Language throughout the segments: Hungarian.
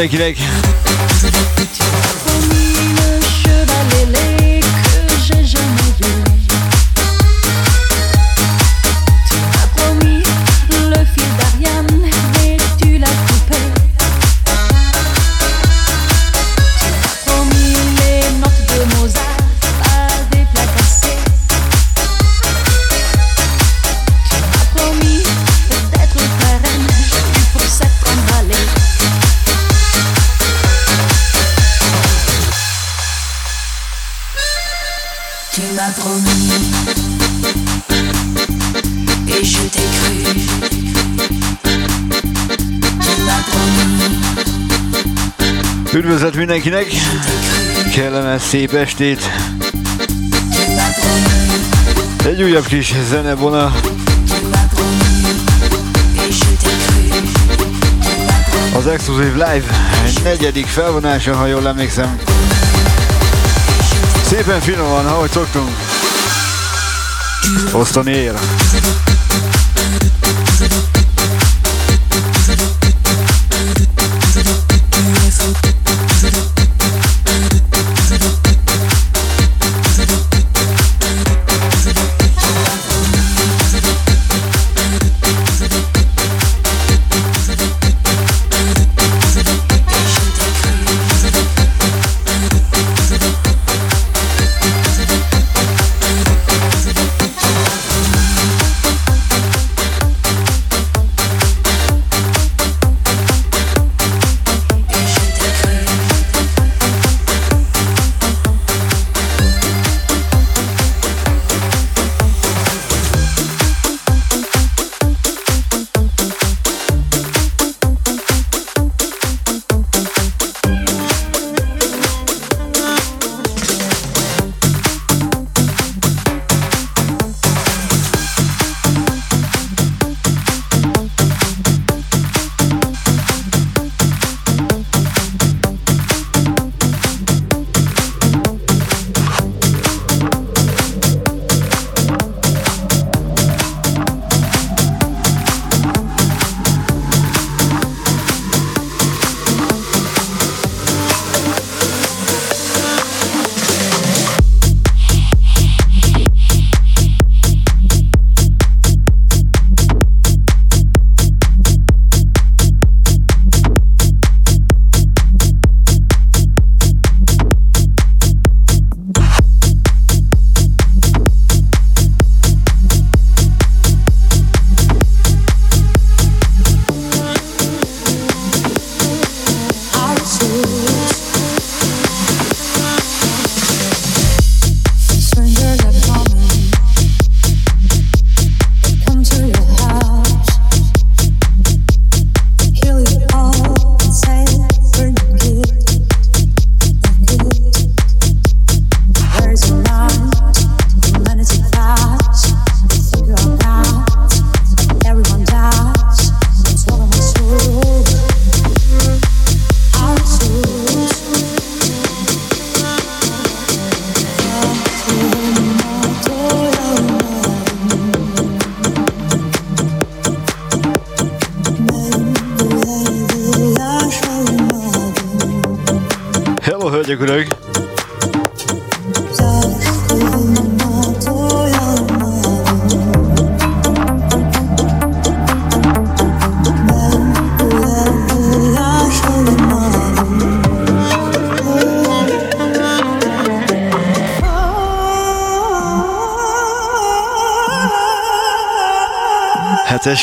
Szép jó estét szép estét! Egy újabb kis zenebona. Az Exclusive Live negyedik felvonása, ha jól emlékszem. Szépen finoman, ahogy szoktunk. Osztani ér.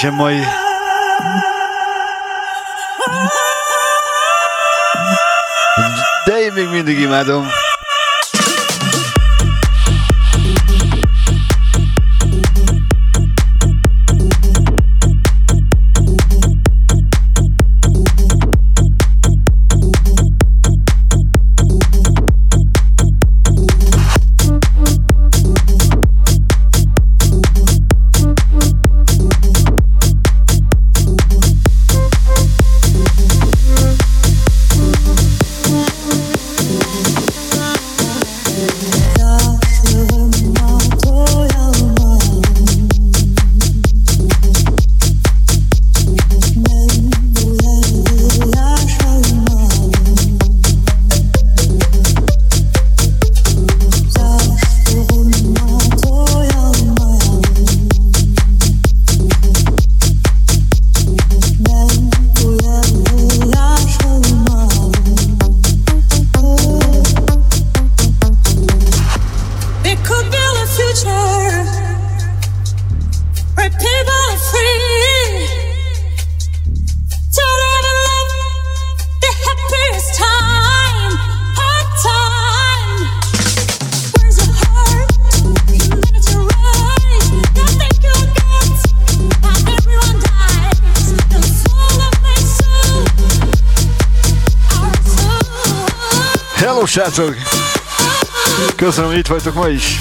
Teljesen mai Srácok, köszönöm, hogy itt vagytok ma is.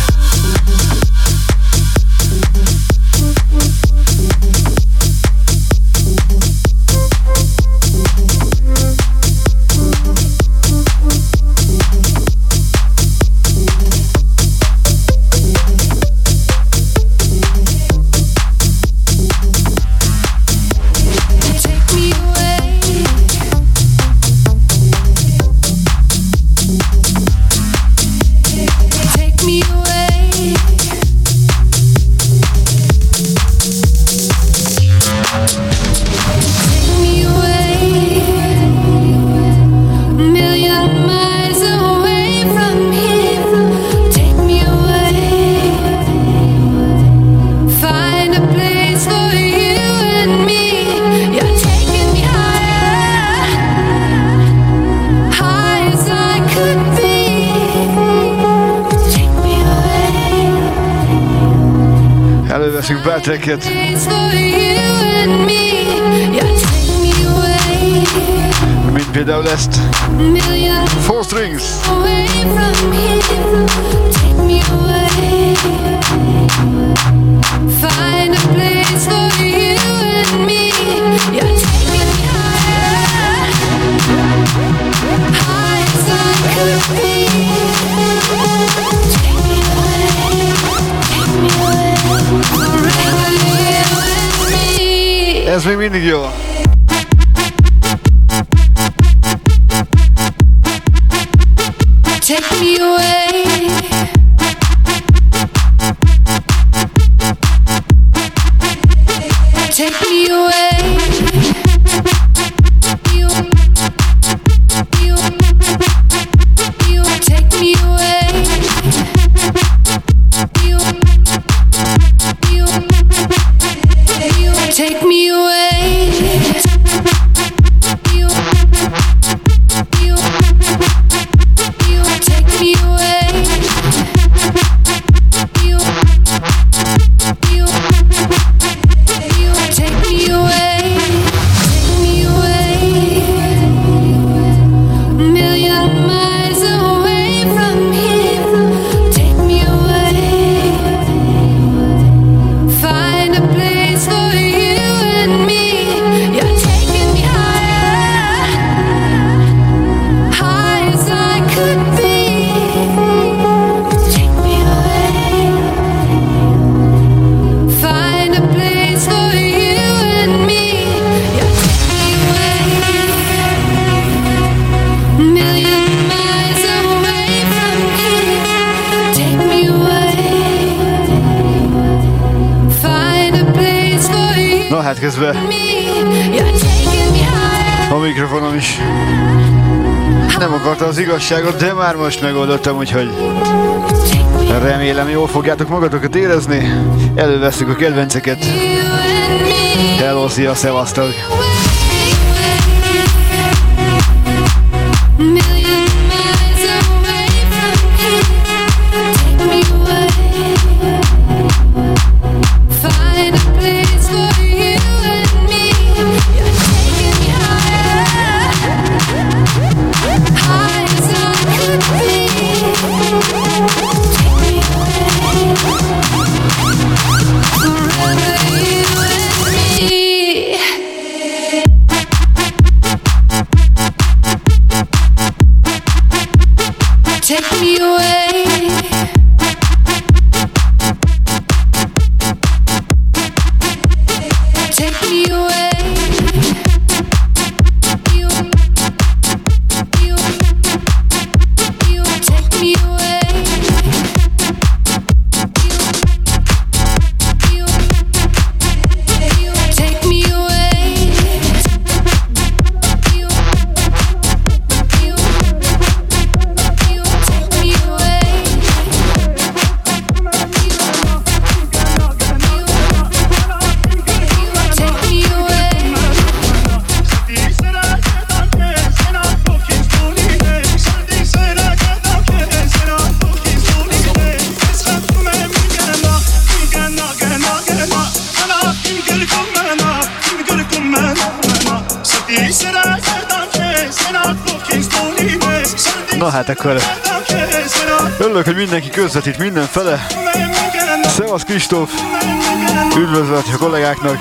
most megoldottam, úgyhogy remélem jól fogjátok magatokat érezni. Előveszük a kedvenceket. Hello, szia, szevasztok! Na hát akkor örülök, hogy mindenki közvetít mindenfele. Szevasz Kristóf! Üdvözlet a kollégáknak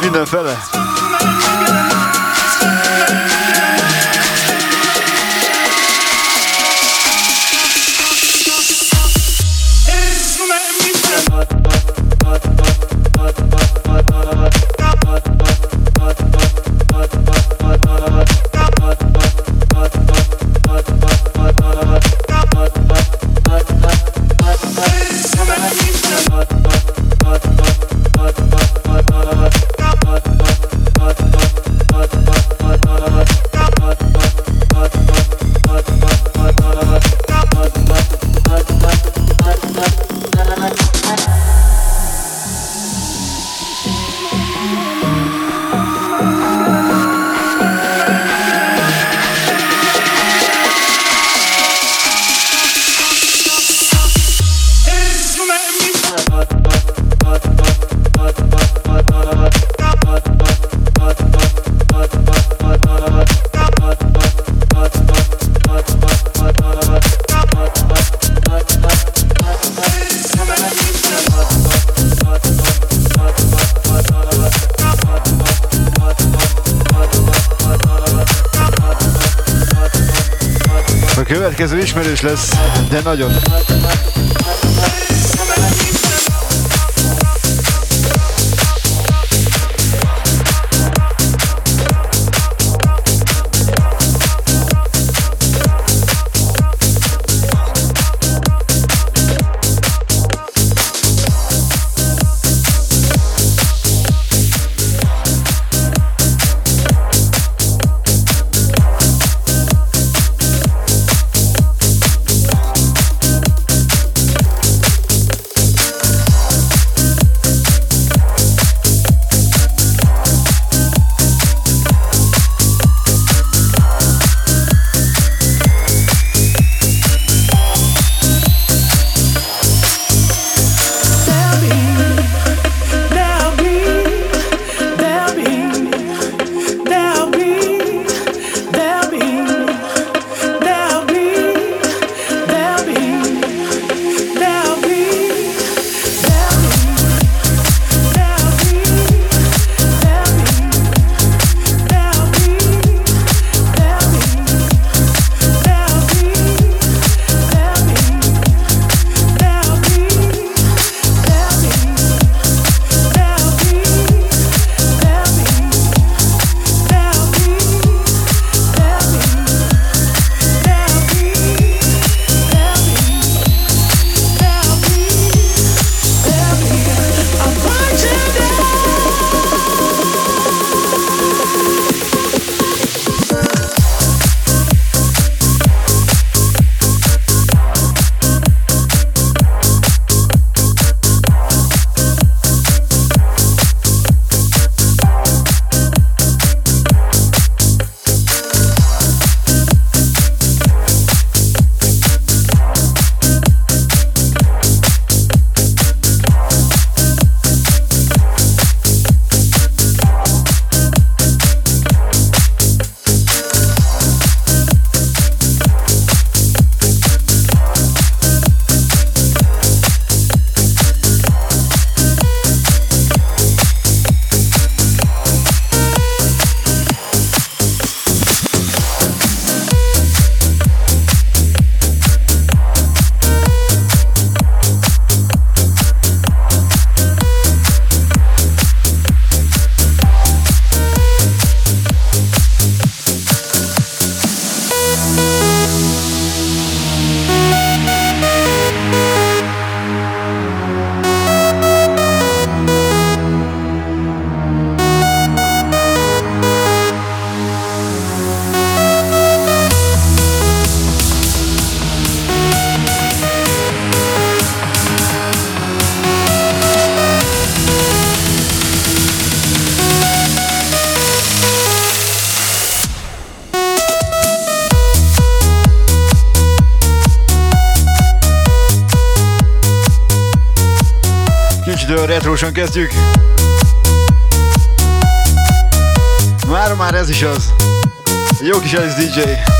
mindenfele! Következő ismerős lesz, de nagyon. Retrósan kezdjük. Már már ez is az. Jó kis Alice DJ.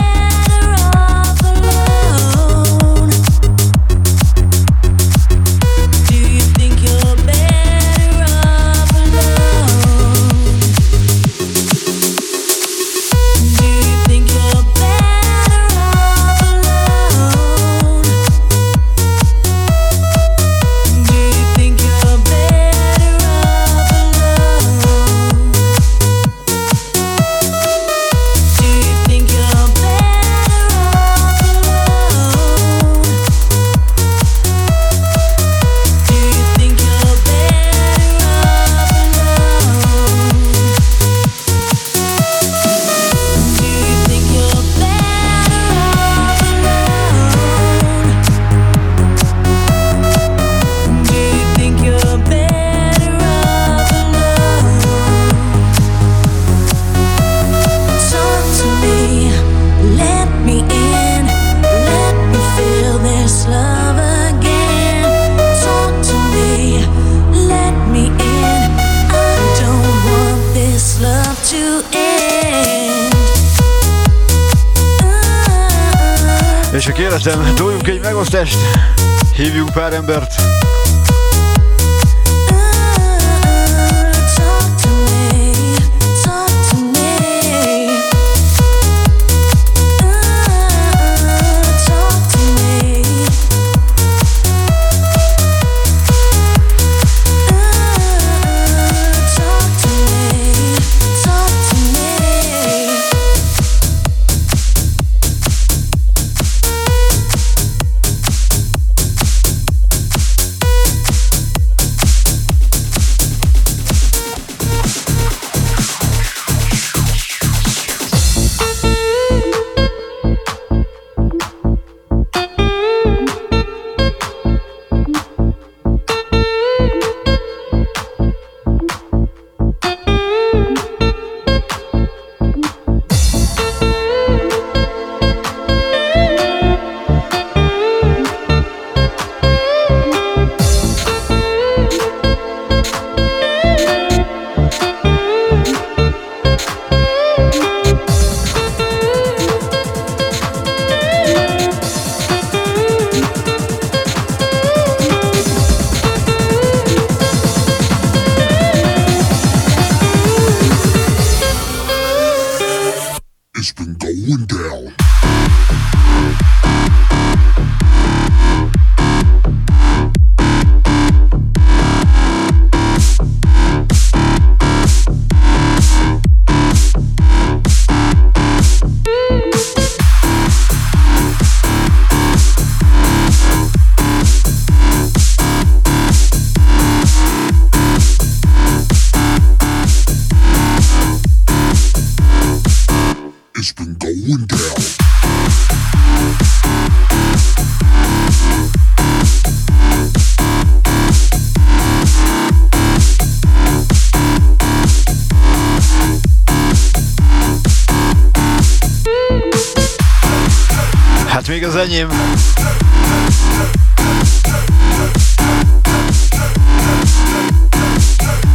enyém.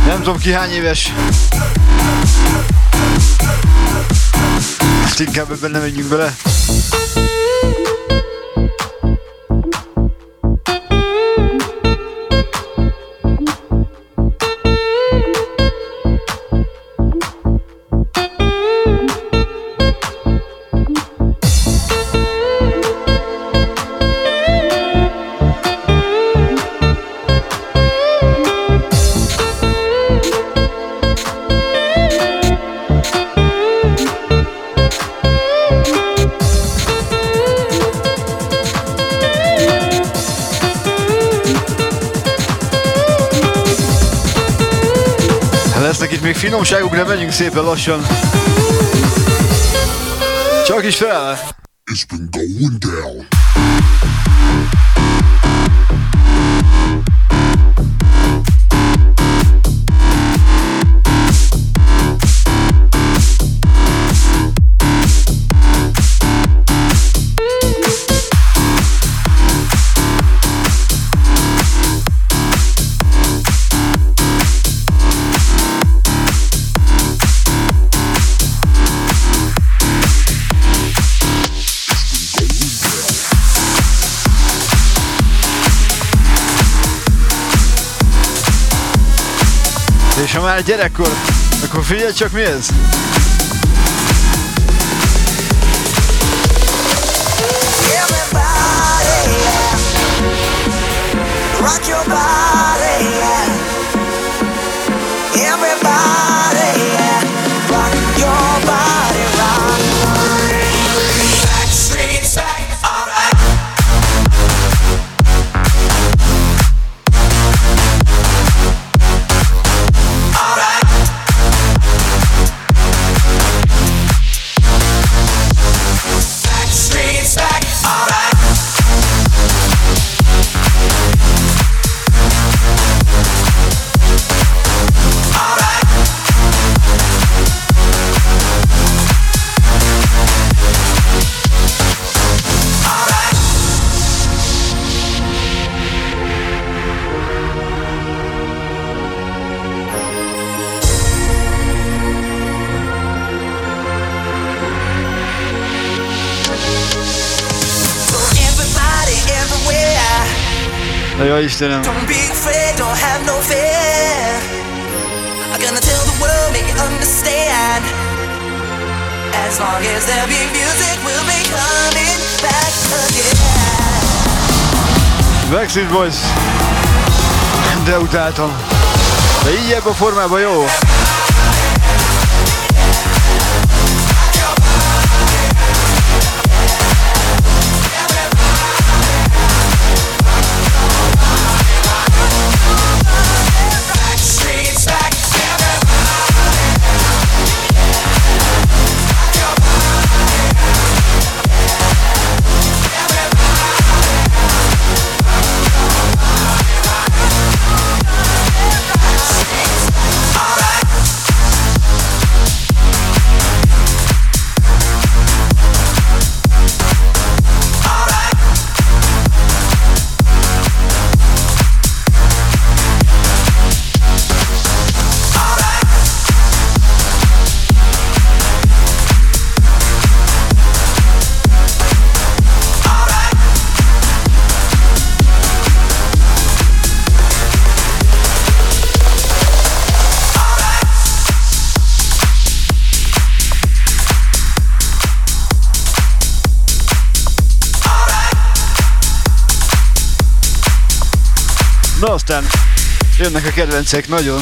Nem tudom ki hány éves. Most inkább ebben nem menjünk bele. Finomságokra megyünk szépen lassan. Csak is fel! gyerekkor, akkor figyelj csak mi ez! utáltam. De így ebben a formában jó. Na aztán jönnek a kedvencek nagyon.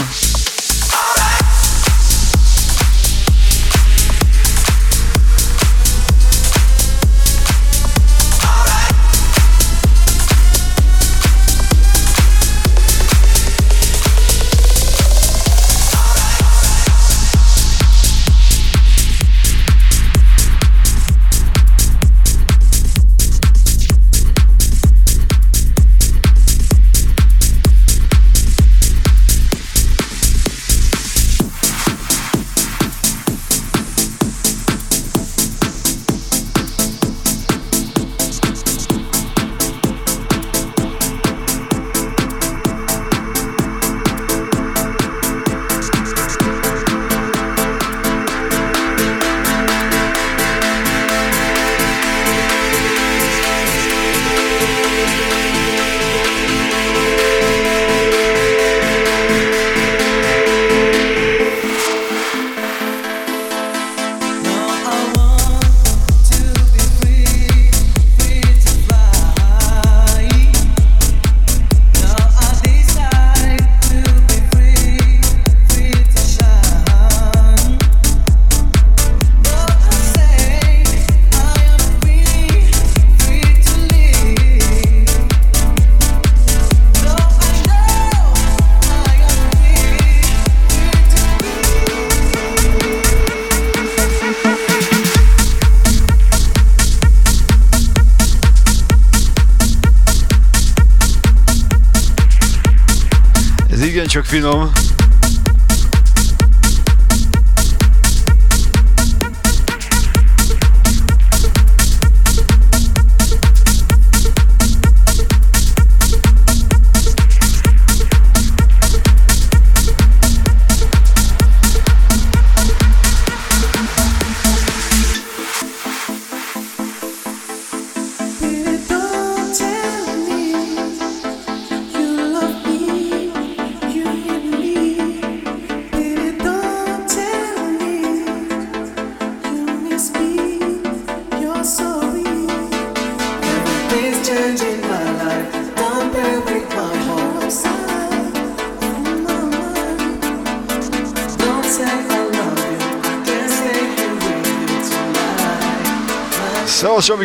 Finom.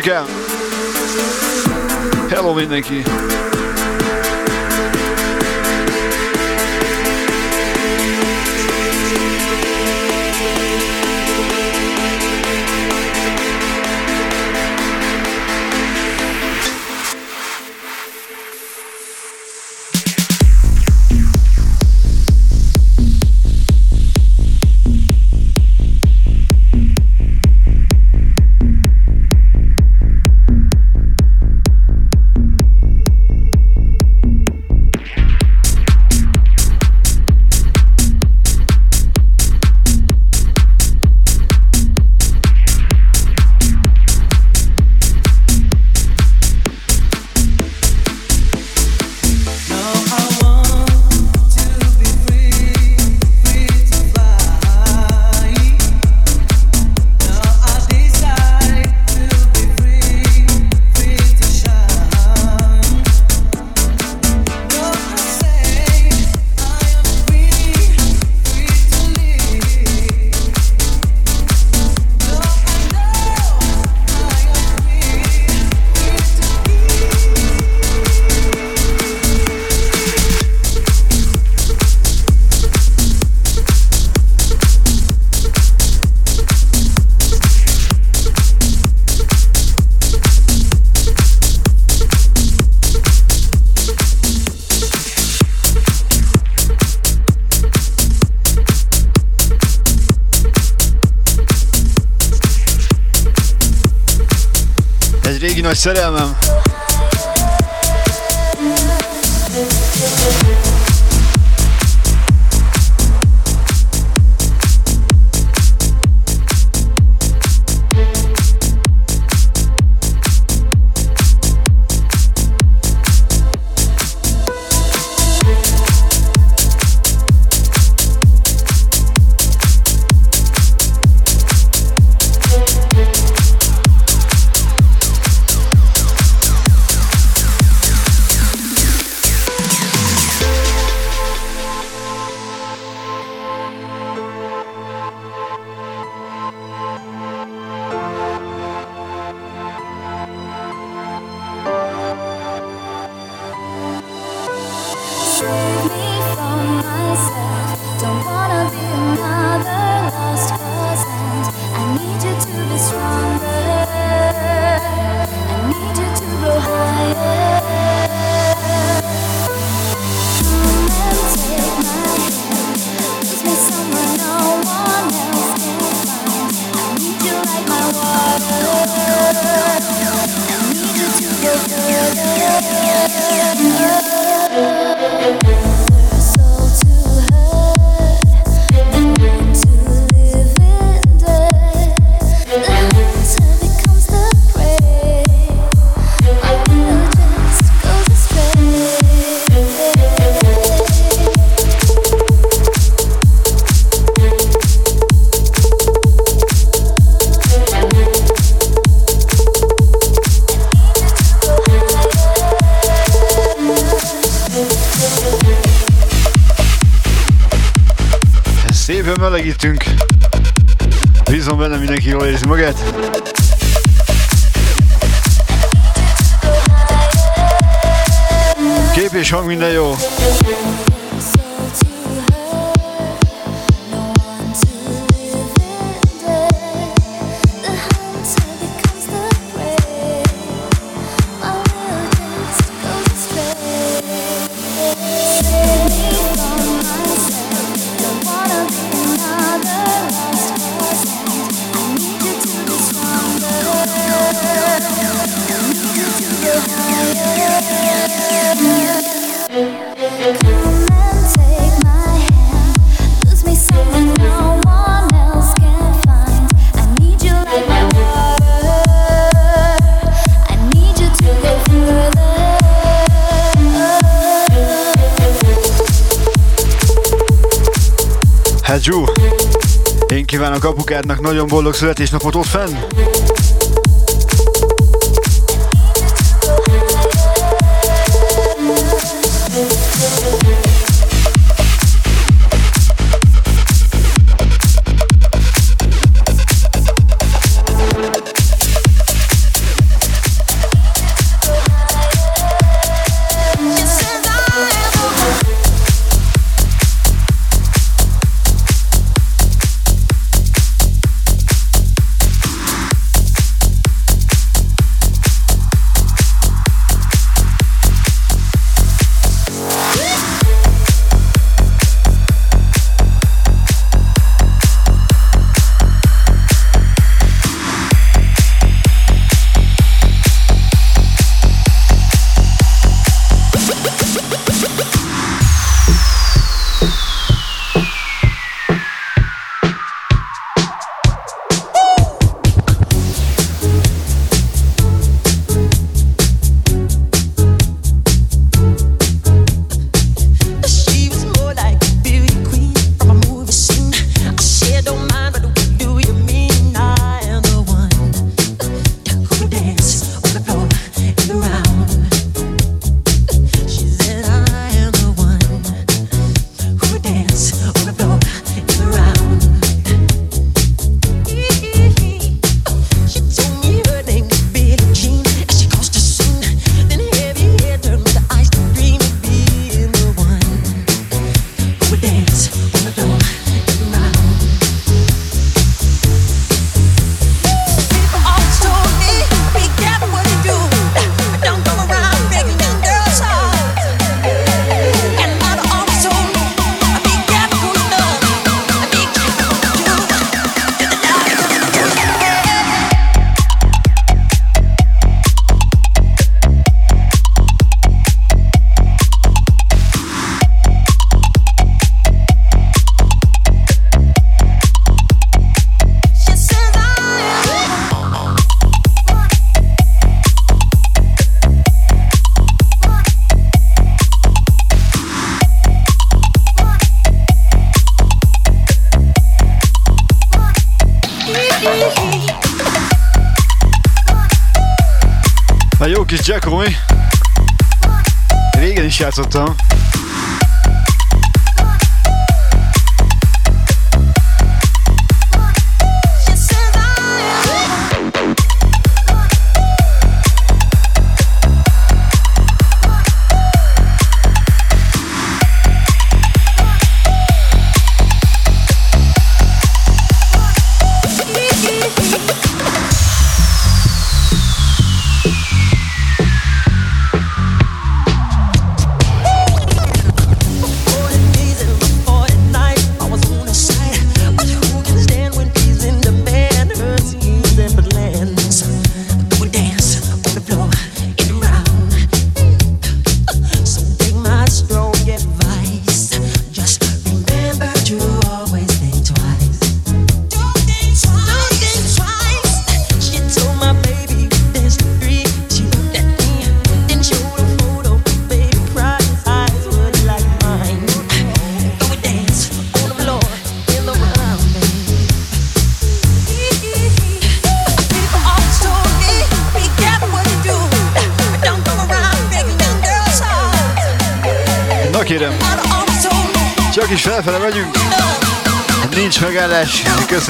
Szevasz, Jomikám! Hello mindenki! Саряна. Nagyon boldog születésnapot ott fenn! Attentin.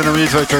in the music.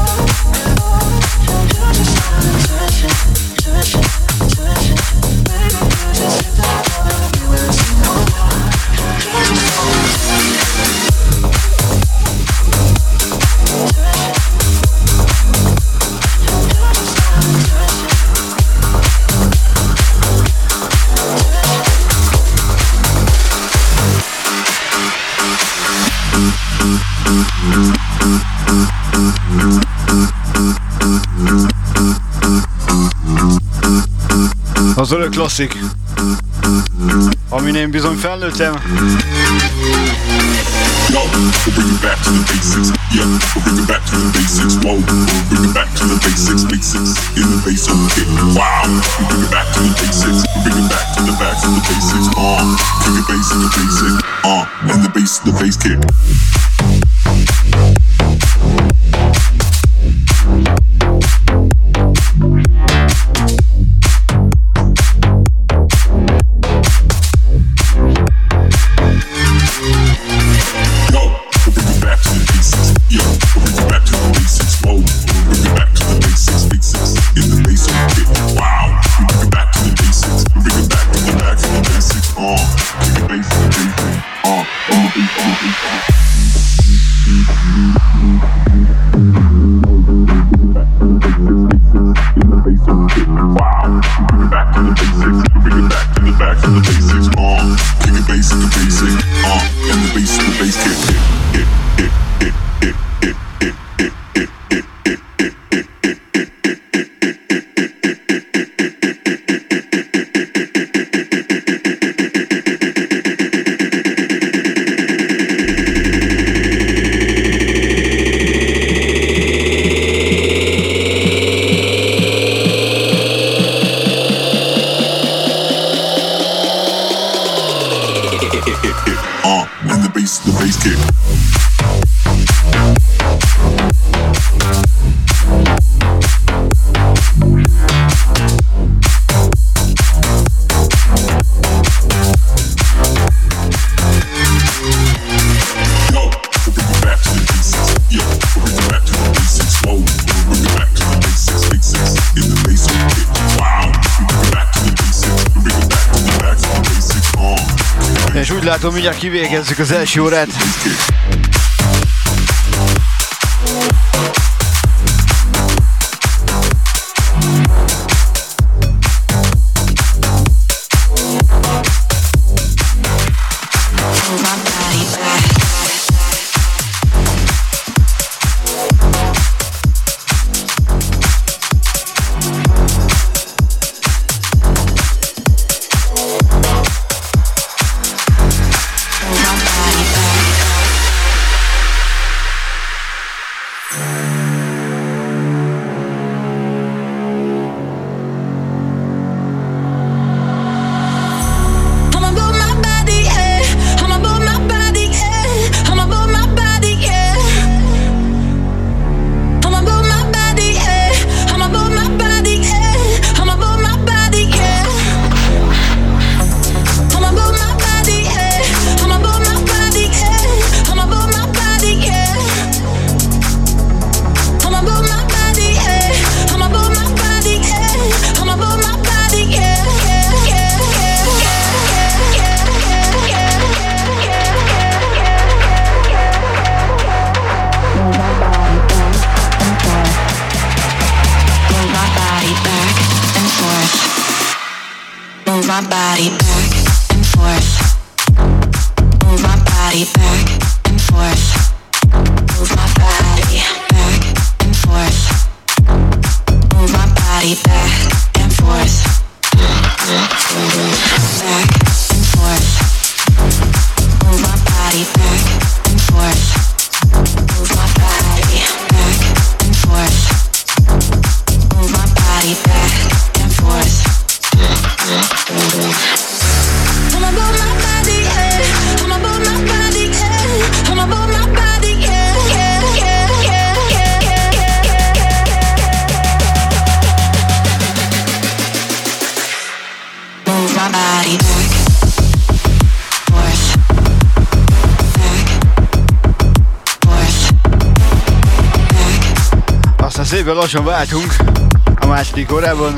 solo klassik. Aminén bizony fellőttem. Whoa, bring it back to the basics. Yeah, bring it back to the basics. Whoa, bring it back to the basics. Basics in the face of the kick. Wow, bring it back to the basics. Bring it back to the back to the basics. Uh, the bass in the basic. Uh, and the base, the bass kick. Kivégezzük az első órát. Szépen lassan váltunk a második órában.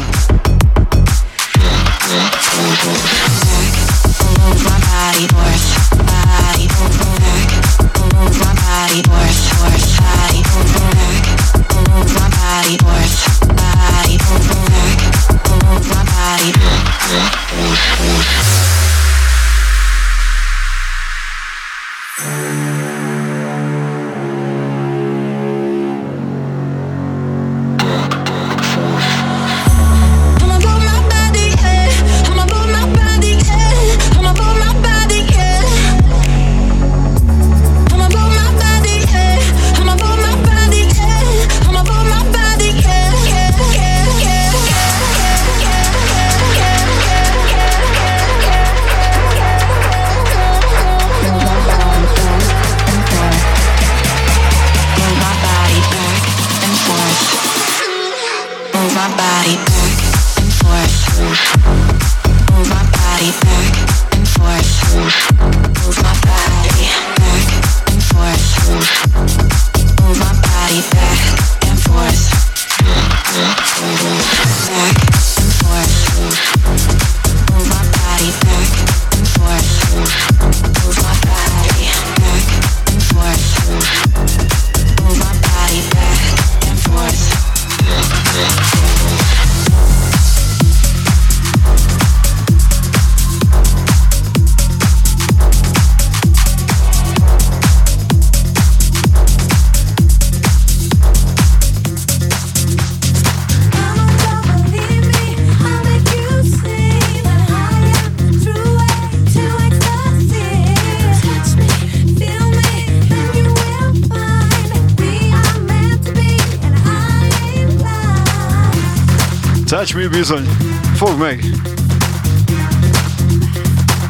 Bizony. Fogd meg.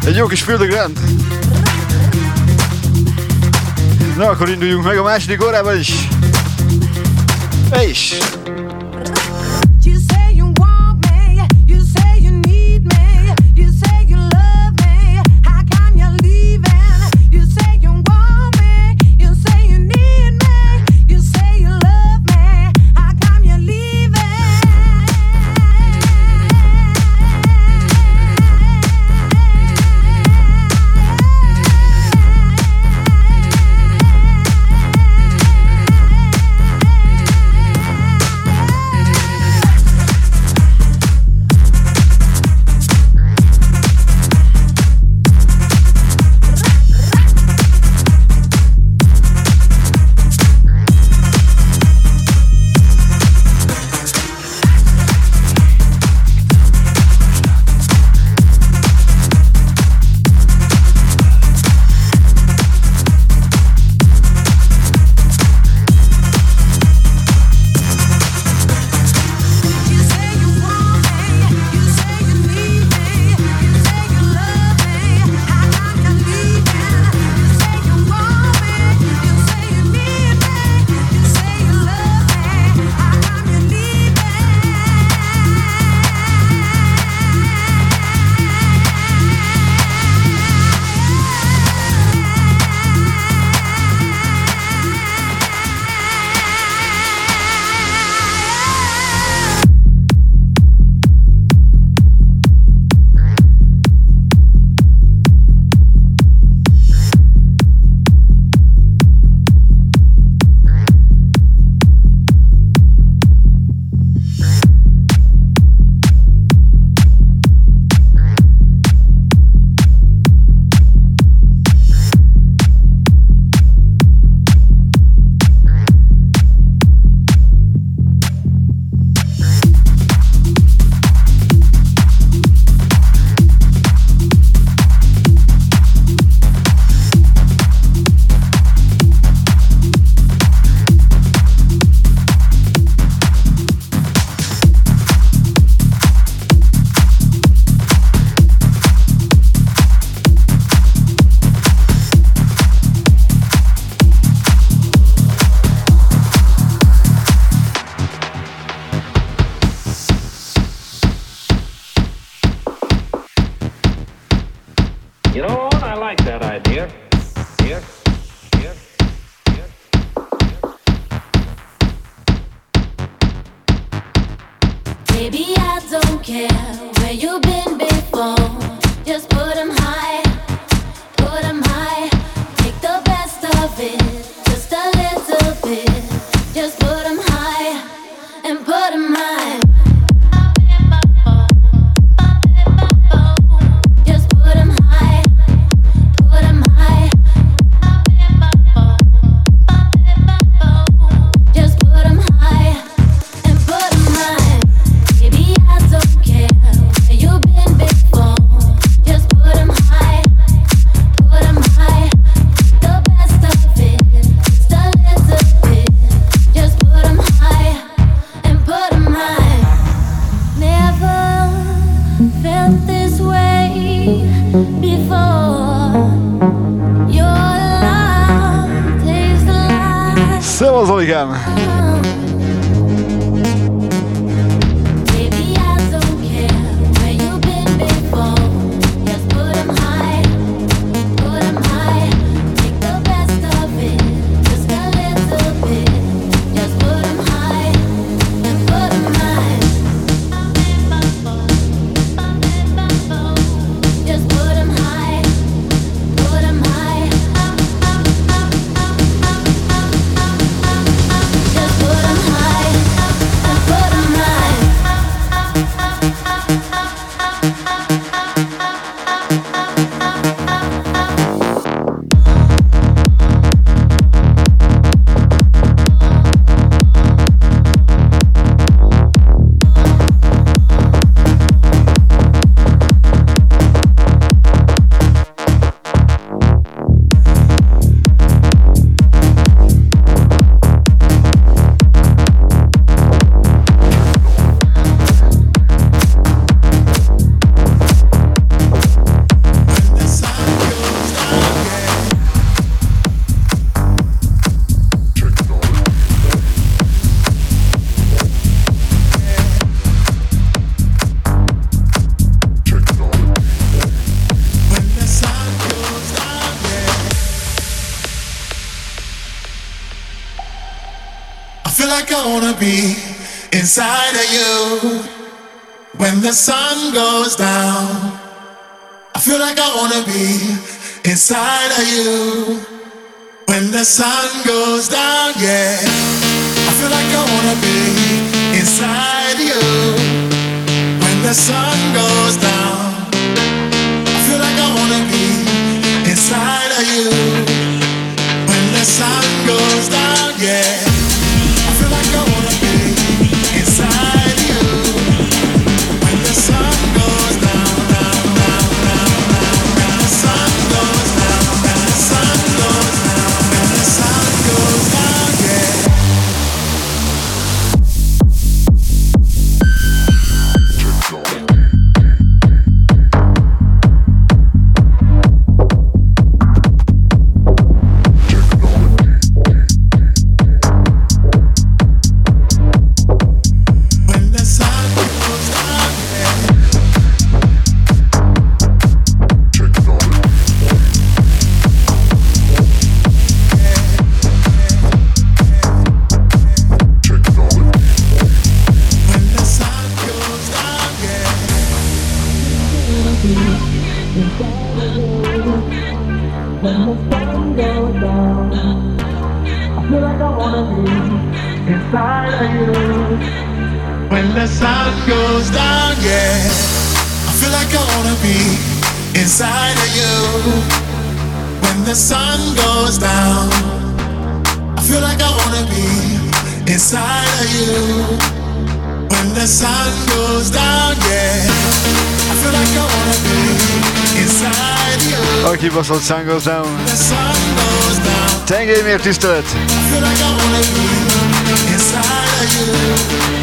Egy jó kis Fildegránt. Na, akkor induljunk meg a második órában is. És... sun goes down. Tengély miért tisztelet? I feel like I wanna be inside of you.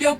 Eu.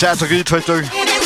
Köszönöm szépen, srácok, hogy itt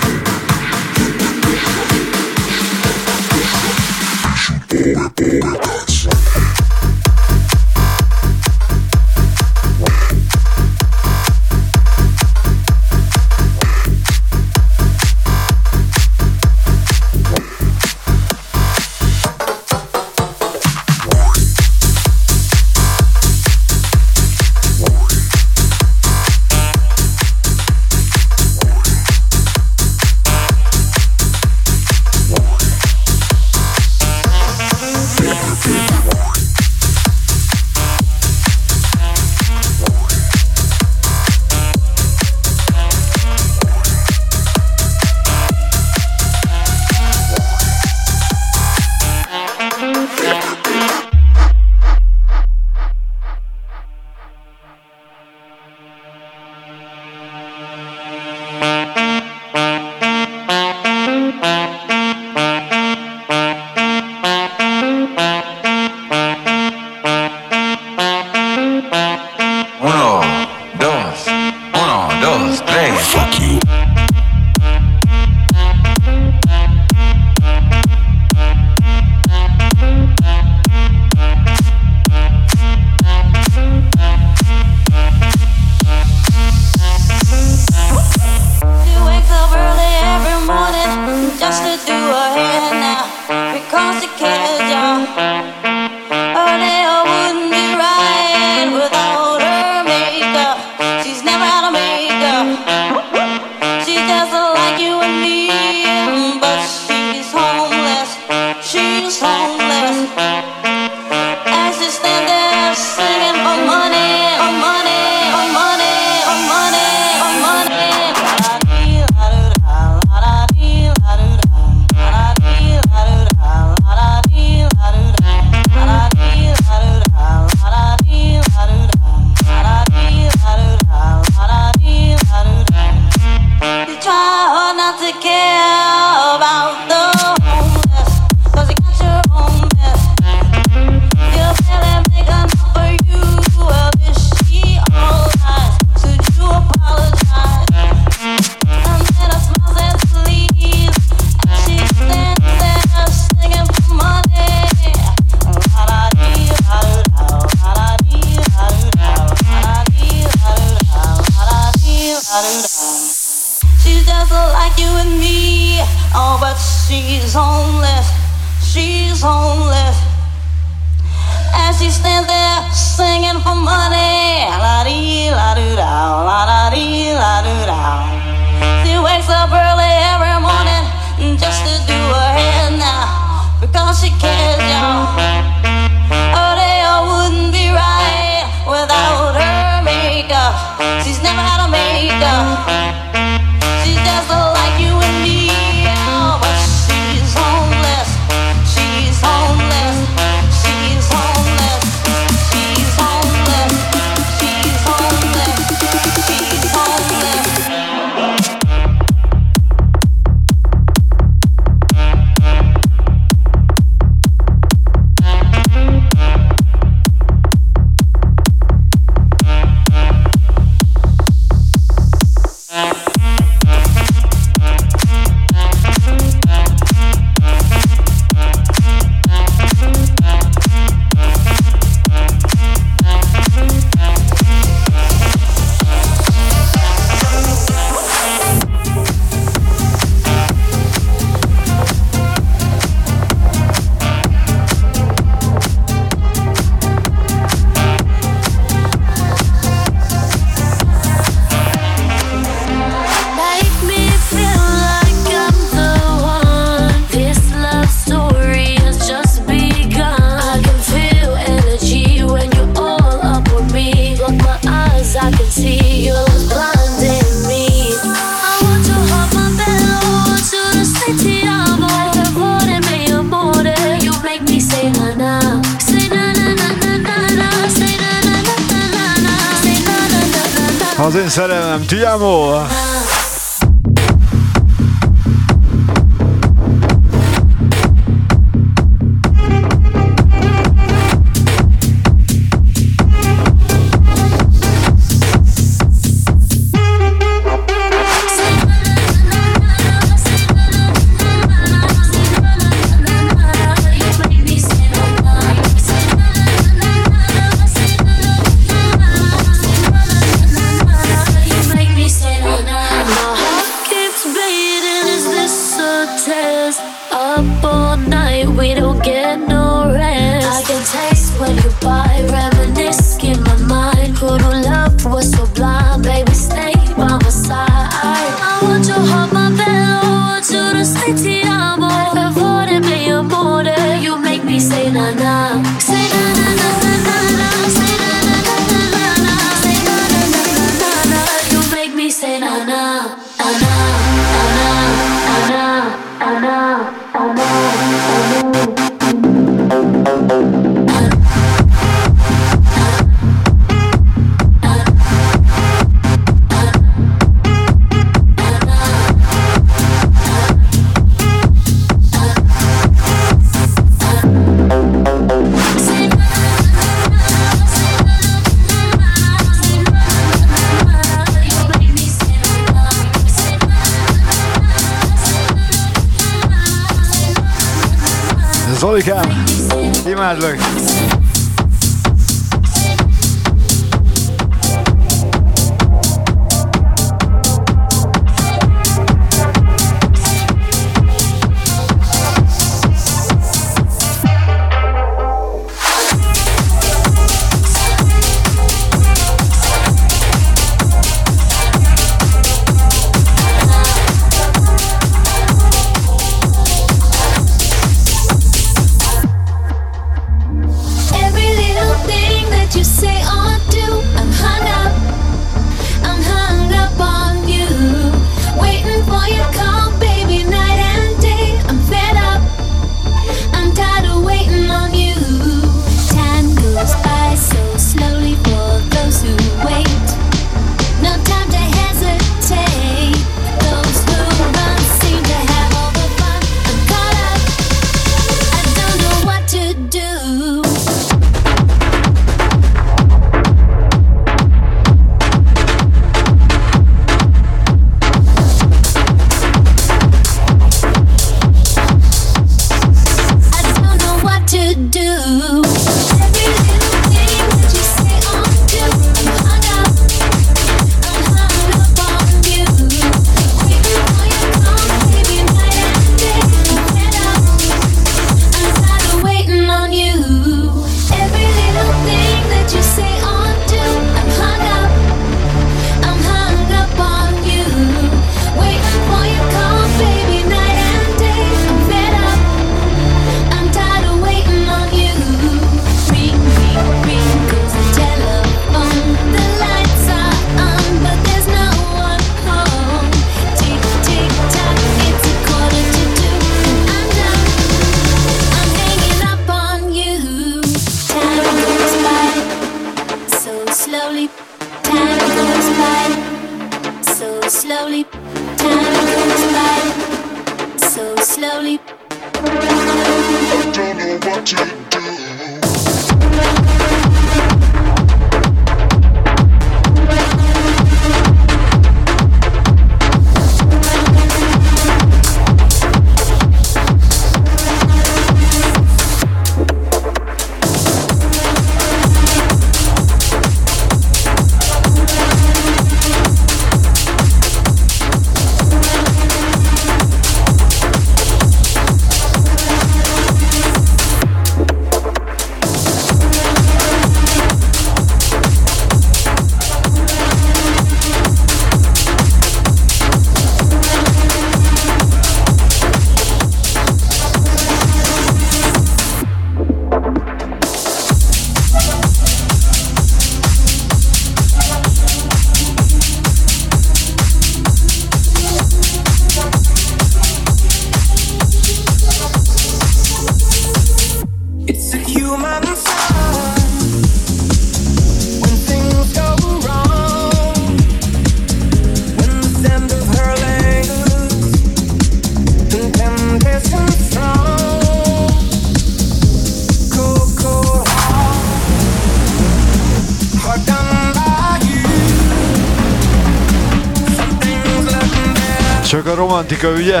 ugye?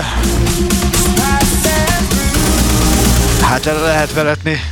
Hát erre lehet veretni.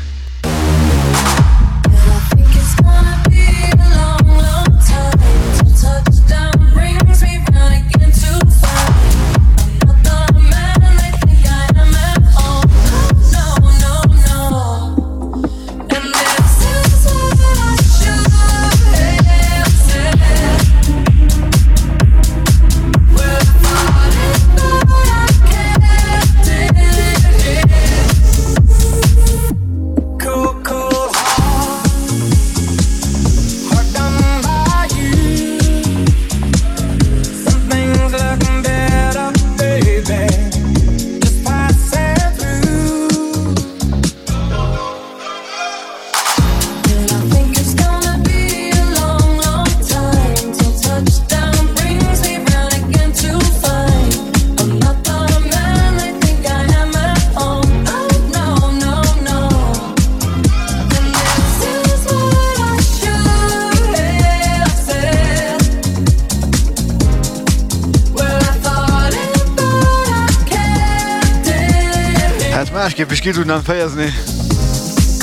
Ki tudnám fejezni.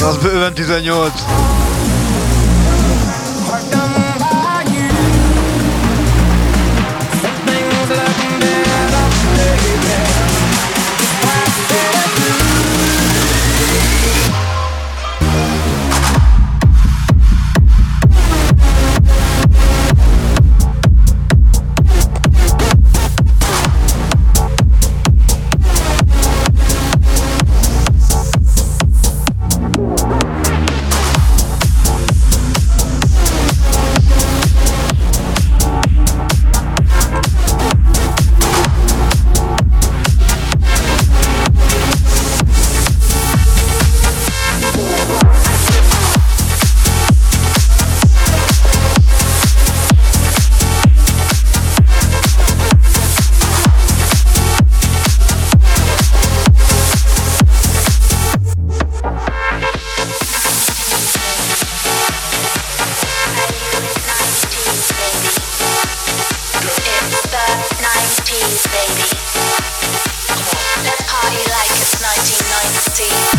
Az bőven 18. Nasty.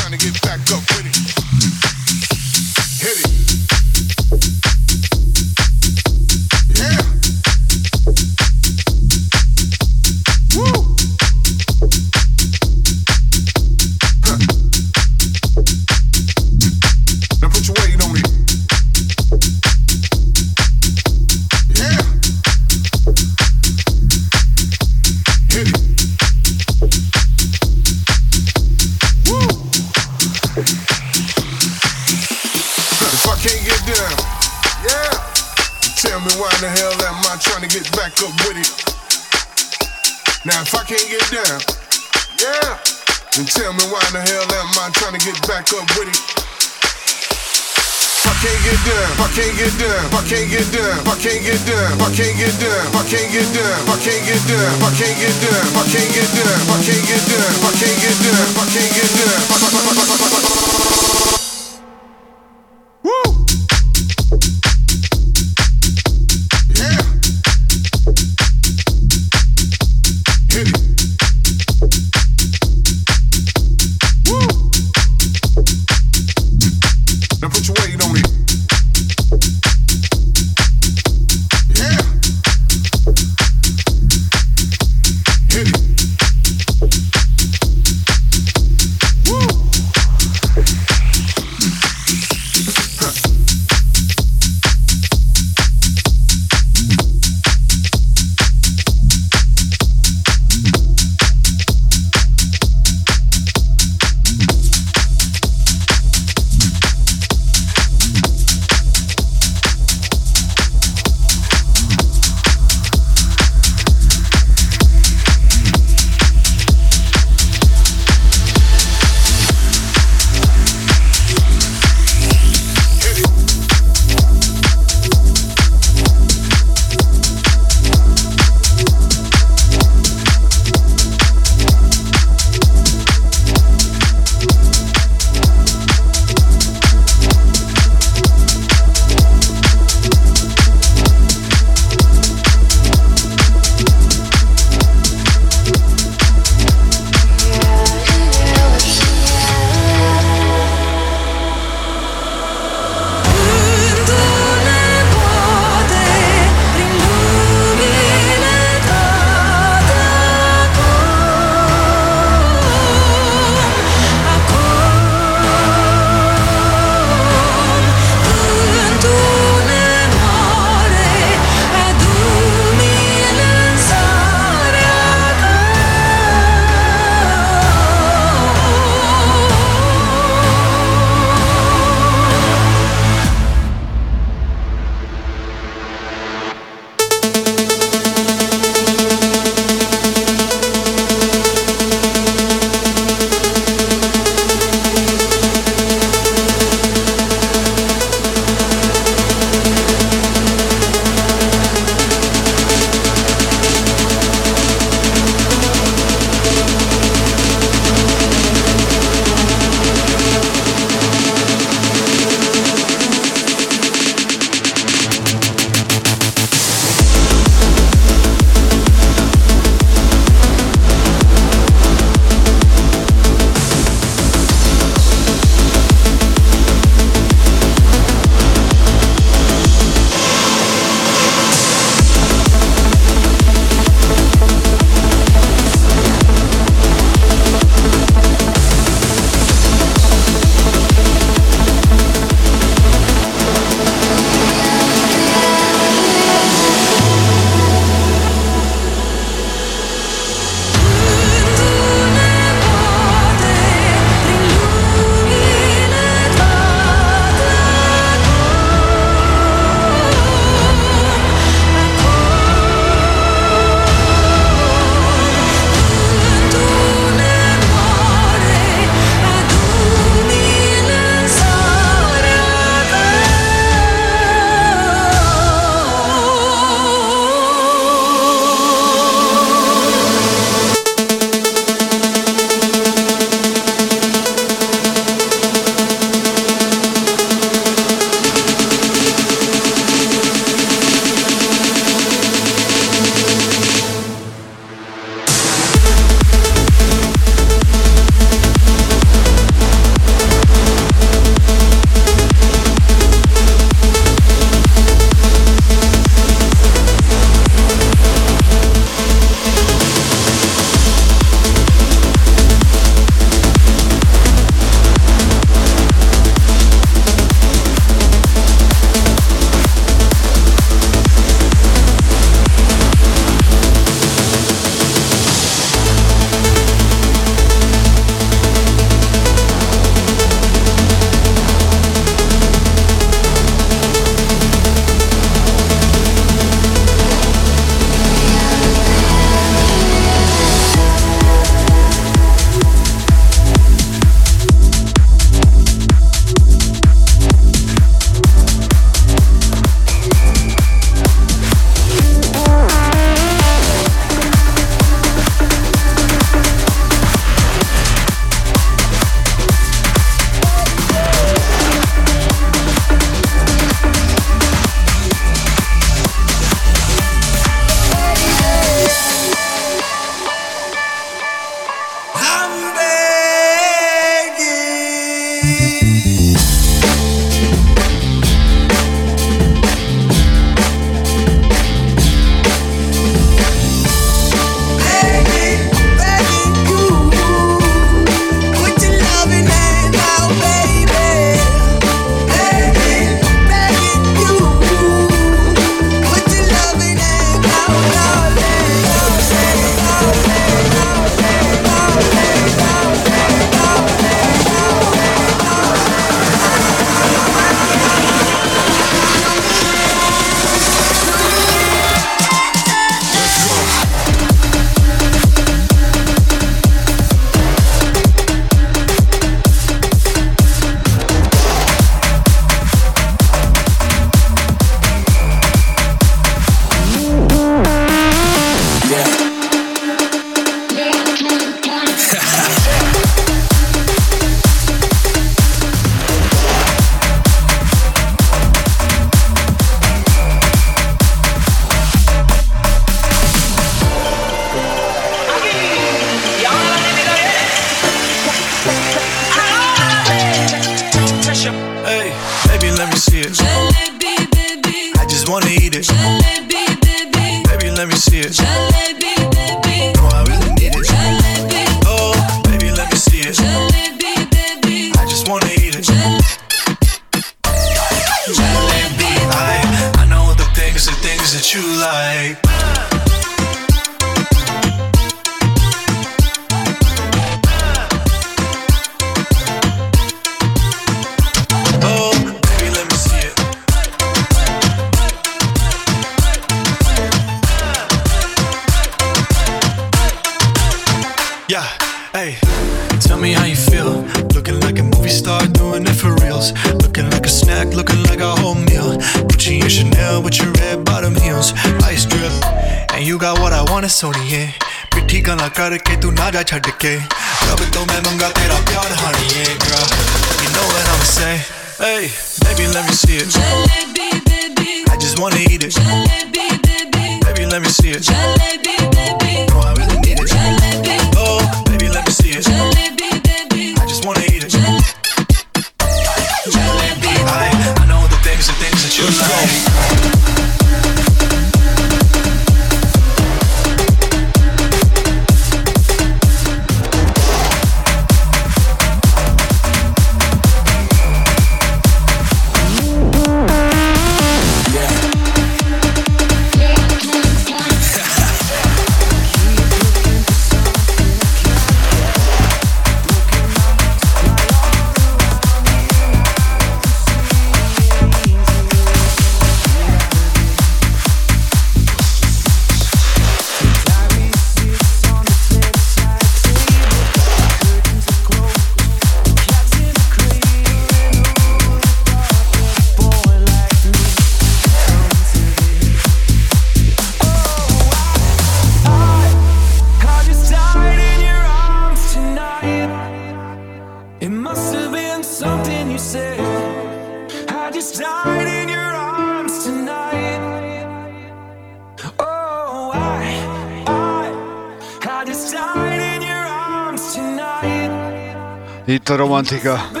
romántica.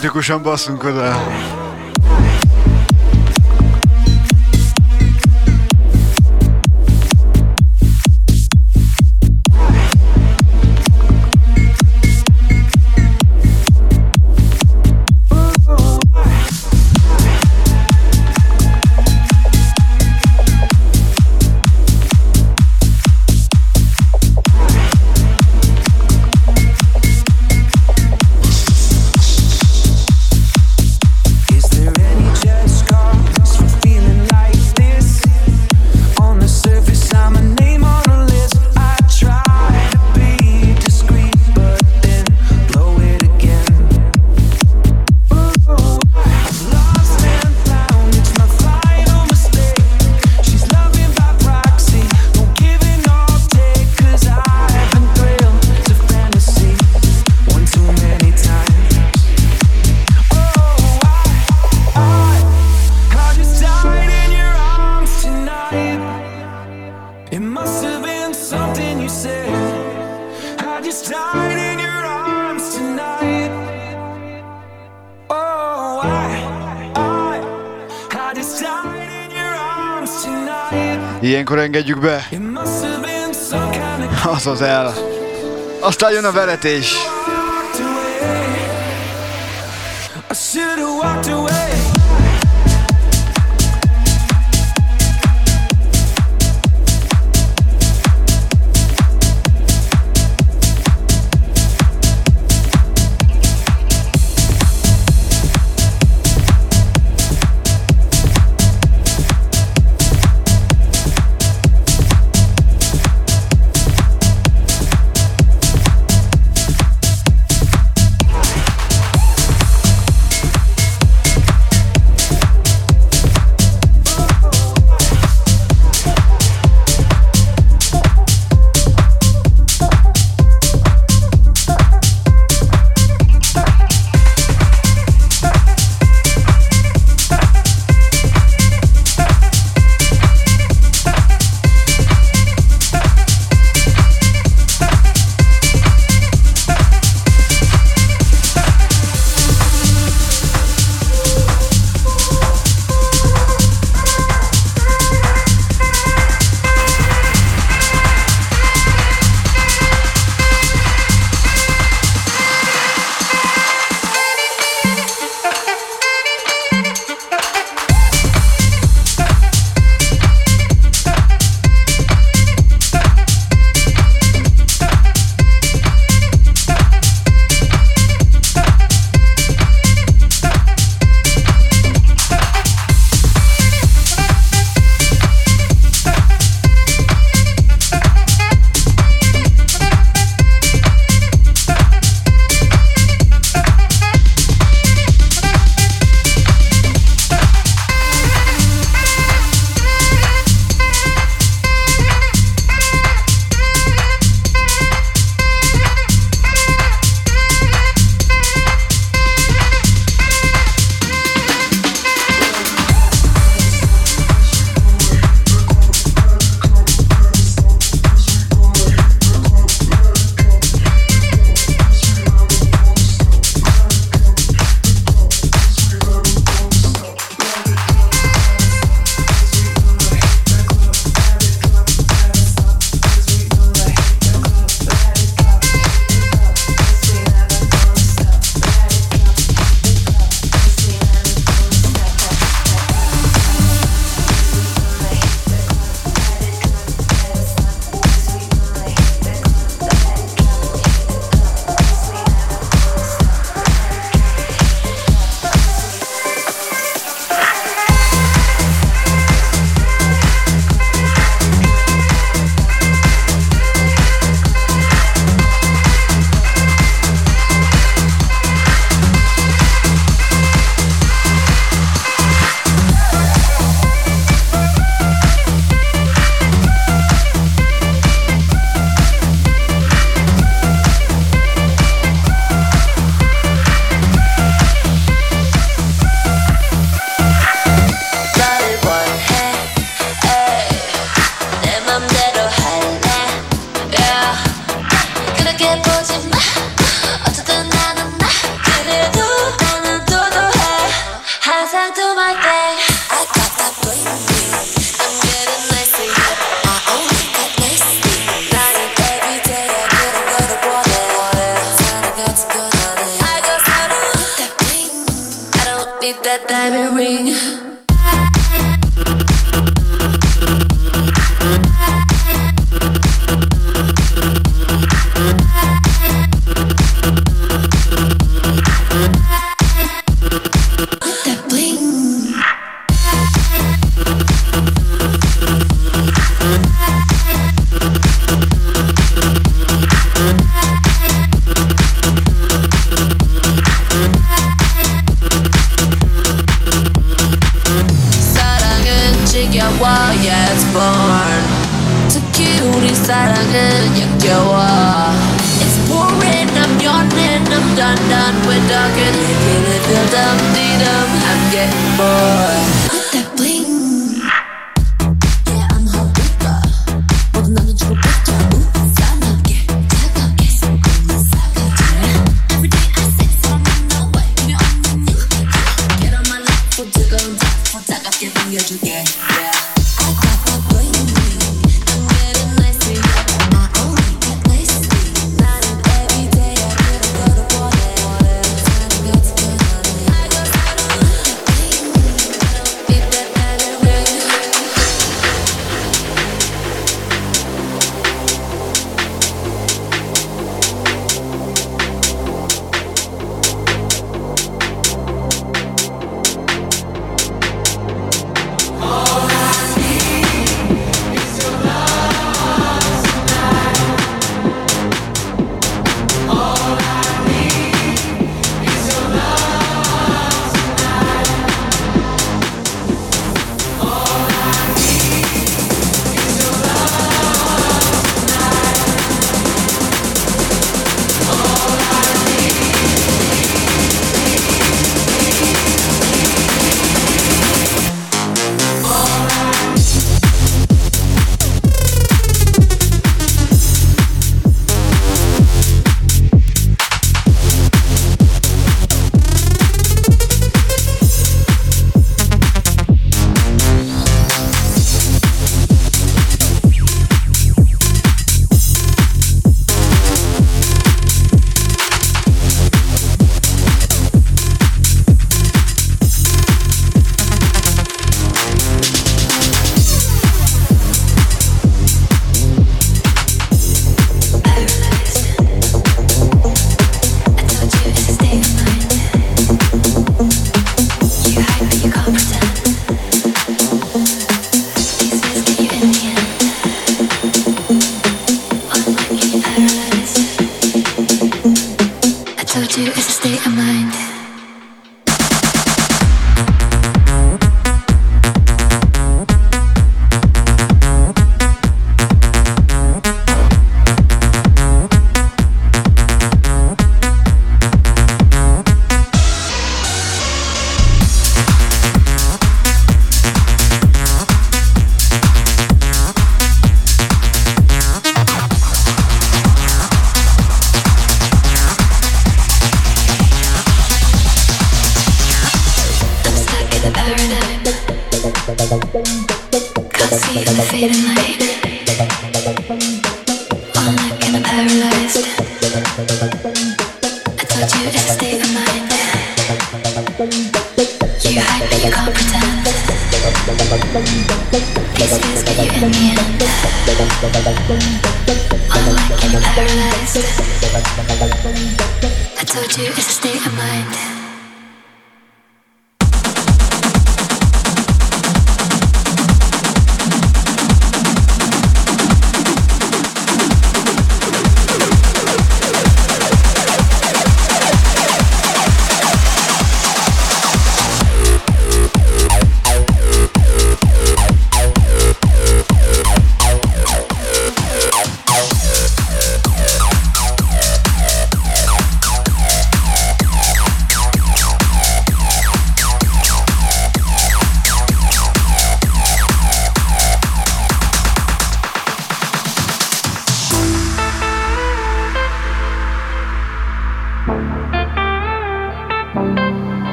Antikuşan bassın kadar. Ilyenkor engedjük be. Az az el. Aztán jön a veretés. I should have walked away. born It's pouring, I'm yawning, I'm done, done with talking feel dumb, I'm getting bored.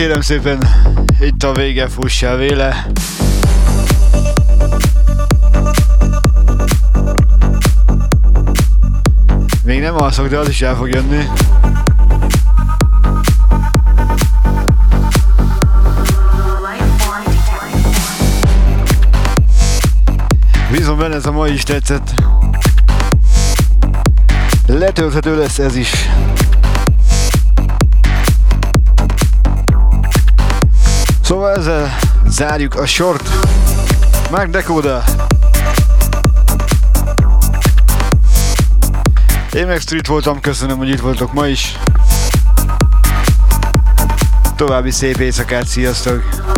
Kérem szépen, itt a vége, fussál véle. Még nem alszok, de az is el fog jönni. Bízom benne, ez a mai is tetszett. Letölthető lesz ez is. Szóval ezzel zárjuk a sort. Mark Decoda. Én meg Street voltam, köszönöm, hogy itt voltok ma is. További szép éjszakát, sziasztok!